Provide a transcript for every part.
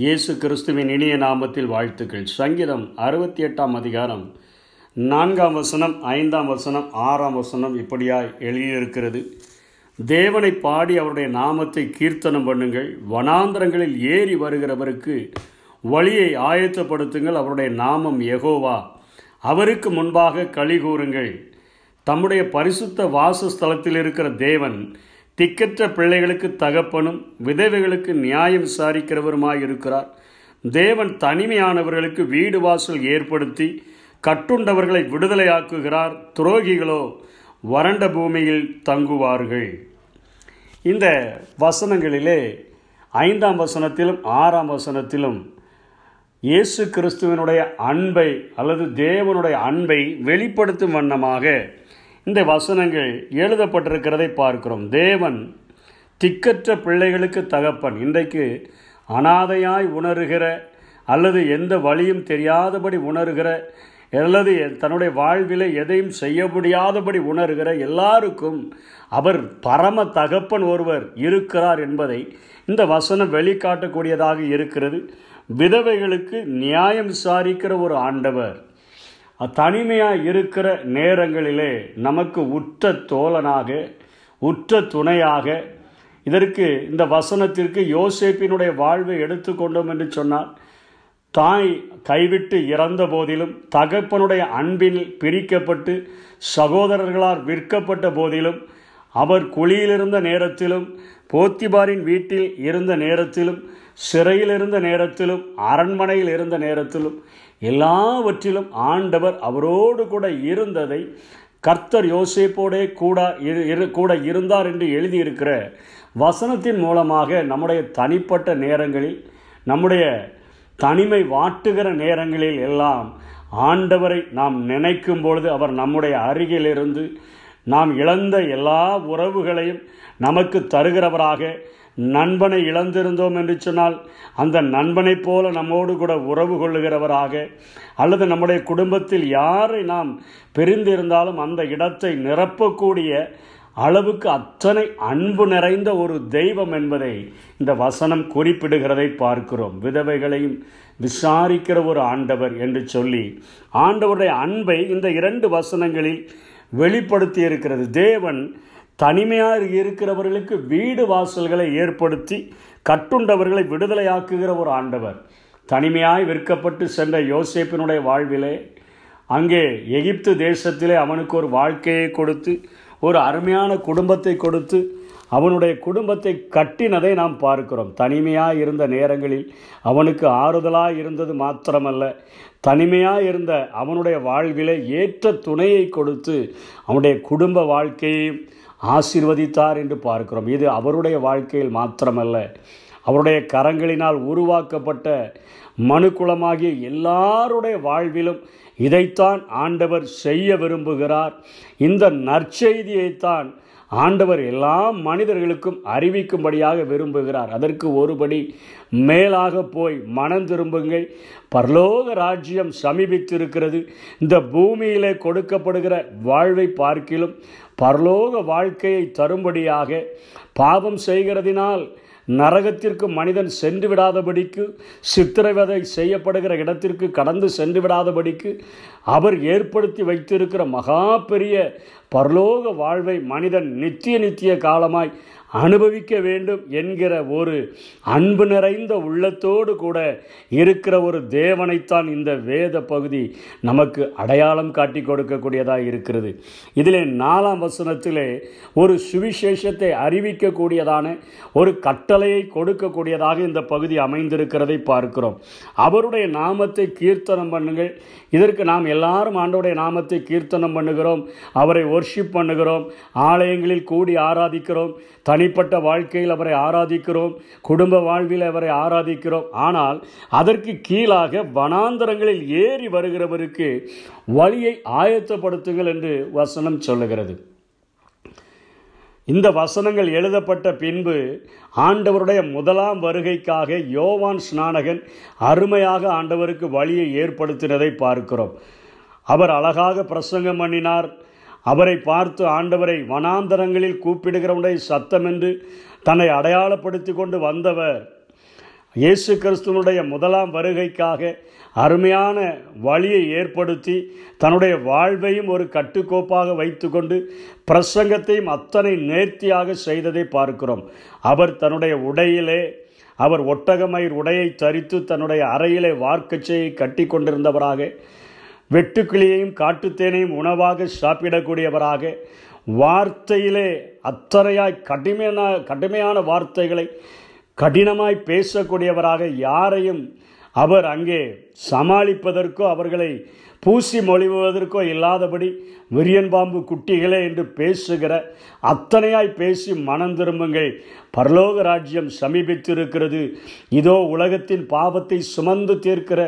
இயேசு கிறிஸ்துவின் இனிய நாமத்தில் வாழ்த்துக்கள். சங்கீதம் அறுபத்தி எட்டாம் அதிகாரம் நான்காம் வசனம் ஐந்தாம் வசனம் ஆறாம் வசனம் இப்படியாய் எழுதியிருக்கிறது. தேவனை பாடி அவருடைய நாமத்தை கீர்த்தனம் பண்ணுங்கள். வனாந்திரங்களில் ஏறி வருகிறவருக்கு வழியை ஆயத்தப்படுத்துங்கள். அவருடைய நாமம் எகோவா அவருக்கு முன்பாக களி கூறுங்கள். தம்முடைய பரிசுத்த வாசஸ்தலத்தில் இருக்கிற தேவன் திக்கற்ற பிள்ளைகளுக்கு தகப்பனும் விதவைகளுக்கு நியாயம் விசாரிக்கிறவருமாய் இருக்கிறார் தேவன் தனிமையானவர்களுக்கு வீடு வாசல் ஏற்படுத்தி கட்டுண்டவர்களை விடுதலையாக்குகிறார். துரோகிகளோ வறண்ட பூமியில் தங்குவார்கள். இந்த வசனங்களிலே ஐந்தாம் வசனத்திலும் ஆறாம் வசனத்திலும் இயேசு கிறிஸ்துவனுடைய அன்பை அல்லது தேவனுடைய அன்பை வெளிப்படுத்தும் வண்ணமாக இந்த வசனங்கள் எழுதப்பட்டிருக்கிறதை பார்க்கிறோம். தேவன் திக்கற்ற பிள்ளைகளுக்கு தகப்பன். இன்றைக்கு அனாதையாய் உணர்கிற அல்லது எந்த வழியும் தெரியாதபடி உணர்கிற அல்லது தன்னுடைய வாழ்வில் எதையும் செய்ய முடியாதபடி உணர்கிற எல்லாருக்கும் அவர் பரம தகப்பன் ஒருவர் இருக்கிறார் என்பதை இந்த வசனம் வெளிக்காட்டக்கூடியதாக இருக்கிறது. விதவைகளுக்கு நியாயம் விசாரிக்கிற ஒரு ஆண்டவர். தனிமையாக இருக்கிற நேரங்களிலே நமக்கு உற்ற தோழனாக உற்ற துணையாக இதற்கு இந்த வசனத்திற்கு யோசேப்பினுடைய வாழ்வை எடுத்துக்கொண்டோம் என்று சொன்னால் தாய் கைவிட்டு இறந்த போதிலும் தகப்பனுடைய அன்பில் பிரிக்கப்பட்டு சகோதரர்களால் விற்கப்பட்ட போதிலும் அவர் குழியிலிருந்த நேரத்திலும் போத்திபாரின் வீட்டில் இருந்த நேரத்திலும் சிறையில் இருந்த நேரத்திலும் அரண்மனையில் இருந்த நேரத்திலும் எல்லாவற்றிலும் ஆண்டவர் அவரோடு கூட இருந்ததை கர்த்தர் யோசேப்போடே கூட இரு கூட இருந்தார் என்று எழுதியிருக்கிற வசனத்தின் மூலமாக நம்முடைய தனிப்பட்ட நேரங்களில் நம்முடைய தனிமை வாட்டுகிற நேரங்களில் எல்லாம் ஆண்டவரை நாம் நினைக்கும் பொழுது அவர் நம்முடைய அருகிலிருந்து நாம் இழந்த எல்லா உறவுகளையும் நமக்கு தருகிறவராக நண்பனை இழந்திருந்தோம் என்று சொன்னால் அந்த நண்பனைப் போல நம்மோடு கூட உறவு கொள்ளுகிறவராக அல்லது நம்முடைய குடும்பத்தில் யாரை நாம் பிரிந்திருந்தாலும் அந்த இடத்தை நிரப்பக்கூடிய அளவுக்கு அத்தனை அன்பு நிறைந்த ஒரு தெய்வம் என்பதை இந்த வசனம் குறிப்பிடுகிறதை பார்க்கிறோம். விதவைகளையும் விசாரிக்கிற ஒரு ஆண்டவர் என்று சொல்லி ஆண்டவருடைய அன்பை இந்த இரண்டு வசனங்களில் வெளிப்படுத்தி இருக்கிறது. தேவன் தனிமையாக இருக்கிறவர்களுக்கு வீடு வாசல்களை ஏற்படுத்தி கட்டுண்டவர்களை விடுதலையாக்குகிற ஒரு ஆண்டவர். தனிமையாய் விற்கப்பட்டு சென்ற யோசேப்பினுடைய வாழ்விலே அங்கே எகிப்து தேசத்திலே அவனுக்கு ஒரு வாழ்க்கையை கொடுத்து ஒரு அருமையான குடும்பத்தை கொடுத்து அவனுடைய குடும்பத்தை கட்டினதை நாம் பார்க்கிறோம். தனிமையாக இருந்த நேரங்களில் அவனுக்கு ஆறுதலாக இருந்தது மாத்திரமல்ல. தனிமையாக இருந்த அவனுடைய வாழ்விலே ஏற்ற துணையை கொடுத்து அவனுடைய குடும்ப வாழ்க்கையையும் ஆசிர்வதித்தார் என்று பார்க்கிறோம். இது அவருடைய வாழ்க்கையில் மாத்திரமல்ல. அவருடைய கரங்களினால் உருவாக்கப்பட்ட மனுக்குளமாகிய எல்லாருடைய வாழ்விலும் இதைத்தான் ஆண்டவர் செய்ய விரும்புகிறார். இந்த நற்செய்தியைத்தான் ஆண்டவர் எல்லா மனிதர்களுக்கும் அறிவிக்கும்படியாக விரும்புகிறார். அதற்கு ஒருபடி மேலாக போய் மனம் திரும்புங்கள். பரலோக ராஜ்யம் சமீபித்திருக்கிறது. இந்த பூமியிலே கொடுக்கப்படுகிற வாழ்வை பார்க்கிலும் பரலோக வாழ்க்கையை தரும்படியாக பாவம் செய்கிறதினால் நரகத்திற்கு மனிதன் சென்று விடாதபடிக்கு சித்திரவதை செய்யப்படுகிற இடத்திற்கு கடந்து சென்று விடாதபடிக்கு அவர் ஏற்படுத்தி வைத்திருக்கிற மகா பெரிய பரலோக வாழ்வை மனிதன் நித்திய நித்திய காலமாய் அனுபவிக்க வேண்டும் என்கிற ஒரு அன்பு நிறைந்த உள்ளத்தோடு கூட இருக்கிற ஒரு தேவனைத்தான் இந்த வேத பகுதி நமக்கு அடையாளம் காட்டி கொடுக்கக்கூடியதாக இருக்கிறது. இதிலே நாலாம் வசனத்திலே ஒரு சுவிசேஷத்தை அறிவிக்கக்கூடியதான ஒரு கட்டளையை கொடுக்கக்கூடியதாக இந்த பகுதி அமைந்திருக்கிறதை பார்க்கிறோம். அவருடைய நாமத்தை கீர்த்தனம் பண்ணுங்கள். இதற்கு நாம் எல்லாரும் ஆண்டோடைய நாமத்தை கீர்த்தனம் பண்ணுகிறோம். அவரை ஒர்ஷிப் பண்ணுகிறோம். ஆலயங்களில் கூடி ஆராதிக்கிறோம். தனிப்பட்ட வாழ்க்கையில் அவரை ஆராதிக்கிறோம் குடும்ப வாழ்வில் அவரை ஆராதிக்கிறோம். ஆனால் அதற்கு கீழாக வனாந்தரங்களில் ஏறி வருகிறவருக்கு வழியை ஆயத்தப்படுத்துங்கள் என்று வசனம் சொல்லுகிறது. இந்த வசனங்கள் எழுதப்பட்ட பின்பு ஆண்டவருடைய முதலாம் வருகைக்காக யோவான் ஸ்நானகன் அருமையாக ஆண்டவருக்கு வழியை ஏற்படுத்தினதை பார்க்கிறோம். அவர் அழகாக பிரசங்கம் பண்ணினார். அவரை பார்த்து ஆண்டவரை வனாந்தரங்களில் கூப்பிடுகிறவனுடைய சத்தம் என்று தன்னை அடையாளப்படுத்தி கொண்டு வந்தவர். இயேசு கிறிஸ்துவனுடைய முதலாம் வருகைக்காக அருமையான வழியை ஏற்படுத்தி தன்னுடைய வாழ்வையும் ஒரு கட்டுக்கோப்பாக வைத்துக்கொண்டு பிரசங்கத்தையும் அத்தனை நேர்த்தியாக செய்ததை பார்க்கிறோம். அவர் தன்னுடைய உடையிலே அவர் ஒட்டகமயிர் உடையை தரித்து தன்னுடைய அறையிலே வார்க்கச்சையை கட்டி கொண்டிருந்தவராக வெட்டுக்கிளியையும் காட்டுத்தேனையும் உணவாக சாப்பிடக்கூடியவராக வார்த்தையிலே அத்தறையாய் கடுமையான கடுமையான வார்த்தைகளை கடினமாய் பேசக்கூடியவராக யாரையும் அவர் அங்கே சமாளிப்பதற்கோ அவர்களை பூசி மொழிவதற்கோ இல்லாதபடி விரியன் பாம்பு குட்டிகளே என்று பேசுகிற அத்தனையாய் பேசி மனம் திரும்புங்கள். பரலோக ராஜ்யம் சமீபித்திருக்கிறது. இதோ உலகத்தின் பாவத்தை சுமந்து தீர்க்கிற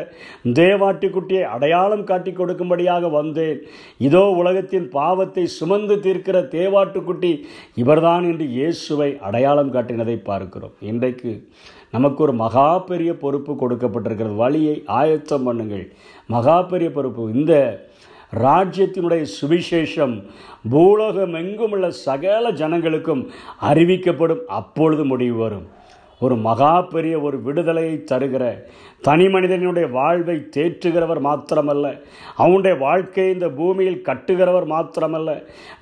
தேவாட்டிக்குட்டியை அடையாளம் காட்டி கொடுக்கும்படியாக வந்தேன். இதோ உலகத்தின் பாவத்தை சுமந்து தீர்க்கிற தேவாட்டுக்குட்டி இவர்தான் என்று இயேசுவை அடையாளம் காட்டினதை பார்க்கிறோம். இன்றைக்கு நமக்கு ஒரு மகா பெரிய பொறுப்பு கொடுக்கப்பட்டிருக்கிறது வழியை ஆயத்தம் பண்ணுங்கள். மகா பெரிய பொறுப்பு. இந்த ராஜ்யத்தினுடைய சுவிசேஷம் பூலோகம் எங்கும் உள்ள சகல ஜனங்களுக்கும் அறிவிக்கப்படும். அப்பொழுது முடிவு வரும். ஒரு மகா பெரிய ஒரு விடுதலையை தருகிற தனி மனிதனுடைய வாழ்வை தேற்றுகிறவர் மாத்திரமல்ல. அவனுடைய வாழ்க்கையை இந்த பூமியில் கட்டுகிறவர் மாத்திரமல்ல.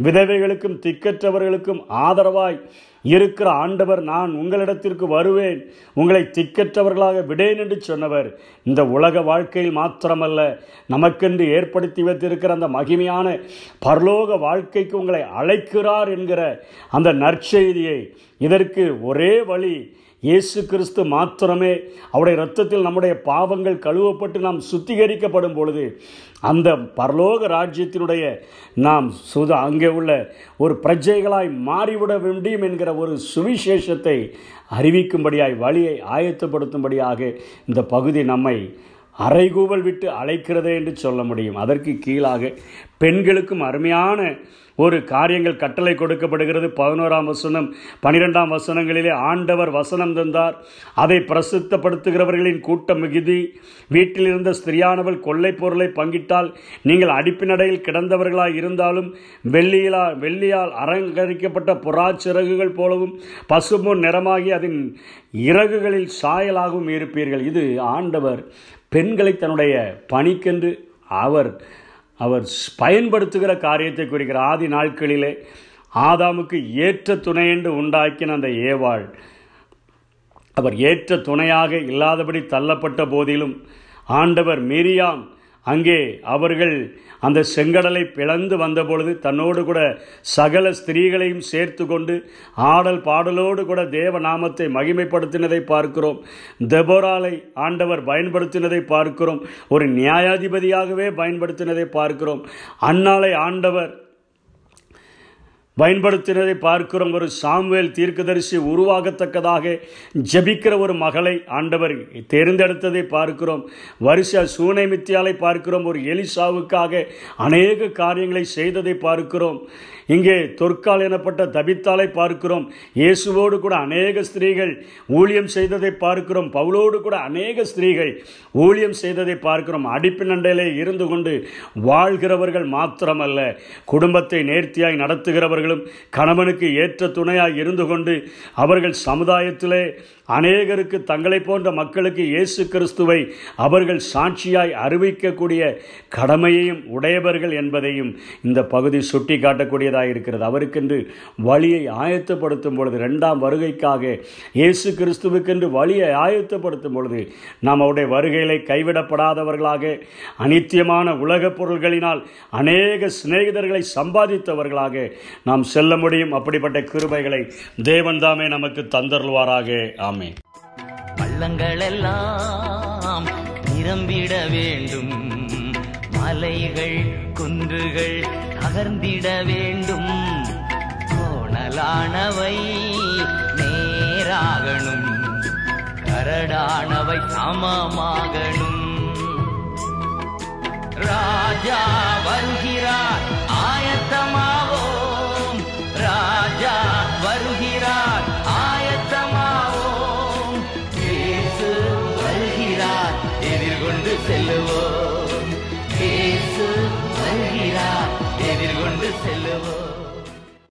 விதவைகளுக்கும் திக்கற்றவர்களுக்கும் ஆதரவாய் இருக்கிற ஆண்டவர் நான் உங்களிடத்திற்கு வருவேன். உங்களை திக்கற்றவர்களாக விடேன் என்று சொன்னவர். இந்த உலக வாழ்க்கையில் மாத்திரமல்ல நமக்கென்று ஏற்படுத்தி வைத்திருக்கிற அந்த மகிமையான பரலோக வாழ்க்கைக்கு உங்களை அழைக்கிறார் என்கிற அந்த நற்செய்தியை இதற்கு ஒரே வழி இயேசு கிறிஸ்து மாத்திரமே அவருடைய இரத்தத்தில் நம்முடைய பாவங்கள் கழுவப்பட்டு நாம் சுத்திகரிக்கப்படும் பொழுது அந்த பரலோக ராஜ்யத்தினுடைய நாம் சுத அங்கே உள்ள ஒரு பிரஜைகளாய் மாறிவிட முடியும் என்கிற ஒரு சுவிசேஷத்தை அறிவிக்கும்படியாய் வழியை ஆயத்தப்படுத்தும்படியாக இந்த பகுதி நம்மை அரைகூவல் விட்டு அழைக்கிறதே என்று சொல்ல முடியும். அதற்கு கீழாக பெண்களுக்கும் அருமையான ஒரு காரியங்கள் கட்டளை கொடுக்கப்படுகிறது. பதினோராம் வசனம் பனிரெண்டாம் வசனங்களிலே ஆண்டவர் வசனம் தந்தார். அதை பிரசித்தப்படுத்துகிறவர்களின் கூட்டம் மிகுதி. வீட்டில் இருந்த ஸ்திரியானவள் கொள்ளை பொருளை பங்கிட்டால் நீங்கள் அடிப்பினடையில் கிடந்தவர்களாய் இருந்தாலும் வெள்ளியிலா வெள்ளியால் அலங்கரிக்கப்பட்ட புறாச்சிறகுகள் போலவும் பசும்பொன் நிறமாகி அதன் இறகுகளில் சாயலாகவும் இருப்பீர்கள். இது ஆண்டவர் பெண்களை தன்னுடைய பணிக்கென்று அவர் அவர் பயன்படுத்துகிற காரியத்தை குறிக்கிற ஆதி நாட்களிலே ஆதாமுக்கு ஏற்ற துணை என்று உண்டாக்கின அந்த ஏவாள். அவர் ஏற்ற துணையாக இல்லாதபடி தள்ளப்பட்ட போதிலும் ஆண்டவர் மீரியாம் அங்கே அவர்கள் அந்த செங்கடலை பிளந்து வந்தபொழுது தன்னோடு கூட சகல ஸ்திரீகளையும் சேர்த்து கொண்டு ஆடல் பாடலோடு கூட தேவ நாமத்தை மகிமைப்படுத்தினதை பார்க்கிறோம். தெபோராலை ஆண்டவர் பயன்படுத்தினதை பார்க்கிறோம். ஒரு நியாயாதிபதியாகவே பயன்படுத்தினதை பார்க்கிறோம். அன்னாலை ஆண்டவர் பயன்படுத்தினதை பார்க்கிறோம். ஒரு சாம்வேல் தீர்க்கதரிசி உருவாகத்தக்கதாக ஜபிக்கிற ஒரு மகளை ஆண்டவர் தேர்ந்தெடுத்ததை பார்க்கிறோம். வருஷ சூனைமித்தியாலை பார்க்கிறோம். ஒரு எலிசாவுக்காக அநேக காரியங்களை செய்ததை பார்க்கிறோம். இங்கே தொற்கால் எனப்பட்ட தபித்தாலை பார்க்கிறோம். இயேசுவோடு கூட அநேக ஸ்திரீகள் ஊழியம் செய்ததை பார்க்கிறோம். பவுலோடு கூட அநேக ஸ்திரீகள் ஊழியம் செய்ததை பார்க்கிறோம். அடிப்பு நண்டையிலே இருந்து கொண்டு வாழ்கிறவர்கள் மாத்திரமல்ல. குடும்பத்தை நேர்த்தியாய் நடத்துகிறவர்களும் கணவனுக்கு ஏற்ற துணையாக இருந்து கொண்டு அவர்கள் சமுதாயத்திலே அநேகருக்கு தங்களை போன்ற மக்களுக்கு இயேசு கிறிஸ்துவை அவர்கள் சாட்சியாய் அறிவிக்கக்கூடிய கடமையையும் உடையவர்கள் என்பதையும் இந்த பகுதி சுட்டி காட்டக்கூடியதாக இருக்கிறது. அவருக்கென்று வழியை ஆயத்தப்படுத்தும் பொழுது ரெண்டாம் வருகைக்காக இயேசு கிறிஸ்துவுக்கென்று வழியை ஆயத்தப்படுத்தும் பொழுது நாம் அவருடைய வருகைகளை கைவிடப்படாதவர்களாக அனித்தியமான உலகப் பொருள்களினால் அநேக சிநேகிதர்களை சம்பாதித்தவர்களாக நாம் செல்ல முடியும். அப்படிப்பட்ட கிருபைகளை தேவன்தாமே நமக்கு தந்தருள்வாராக. ஆமே பள்ளங்கள் எல்லாம் நிரம்பிட வேண்டும். மலைகள் குன்றுகள் அகர்ந்திட வேண்டும். கோணலானவை நேராகணும். கரடானவை சமமாகணும். ராஜா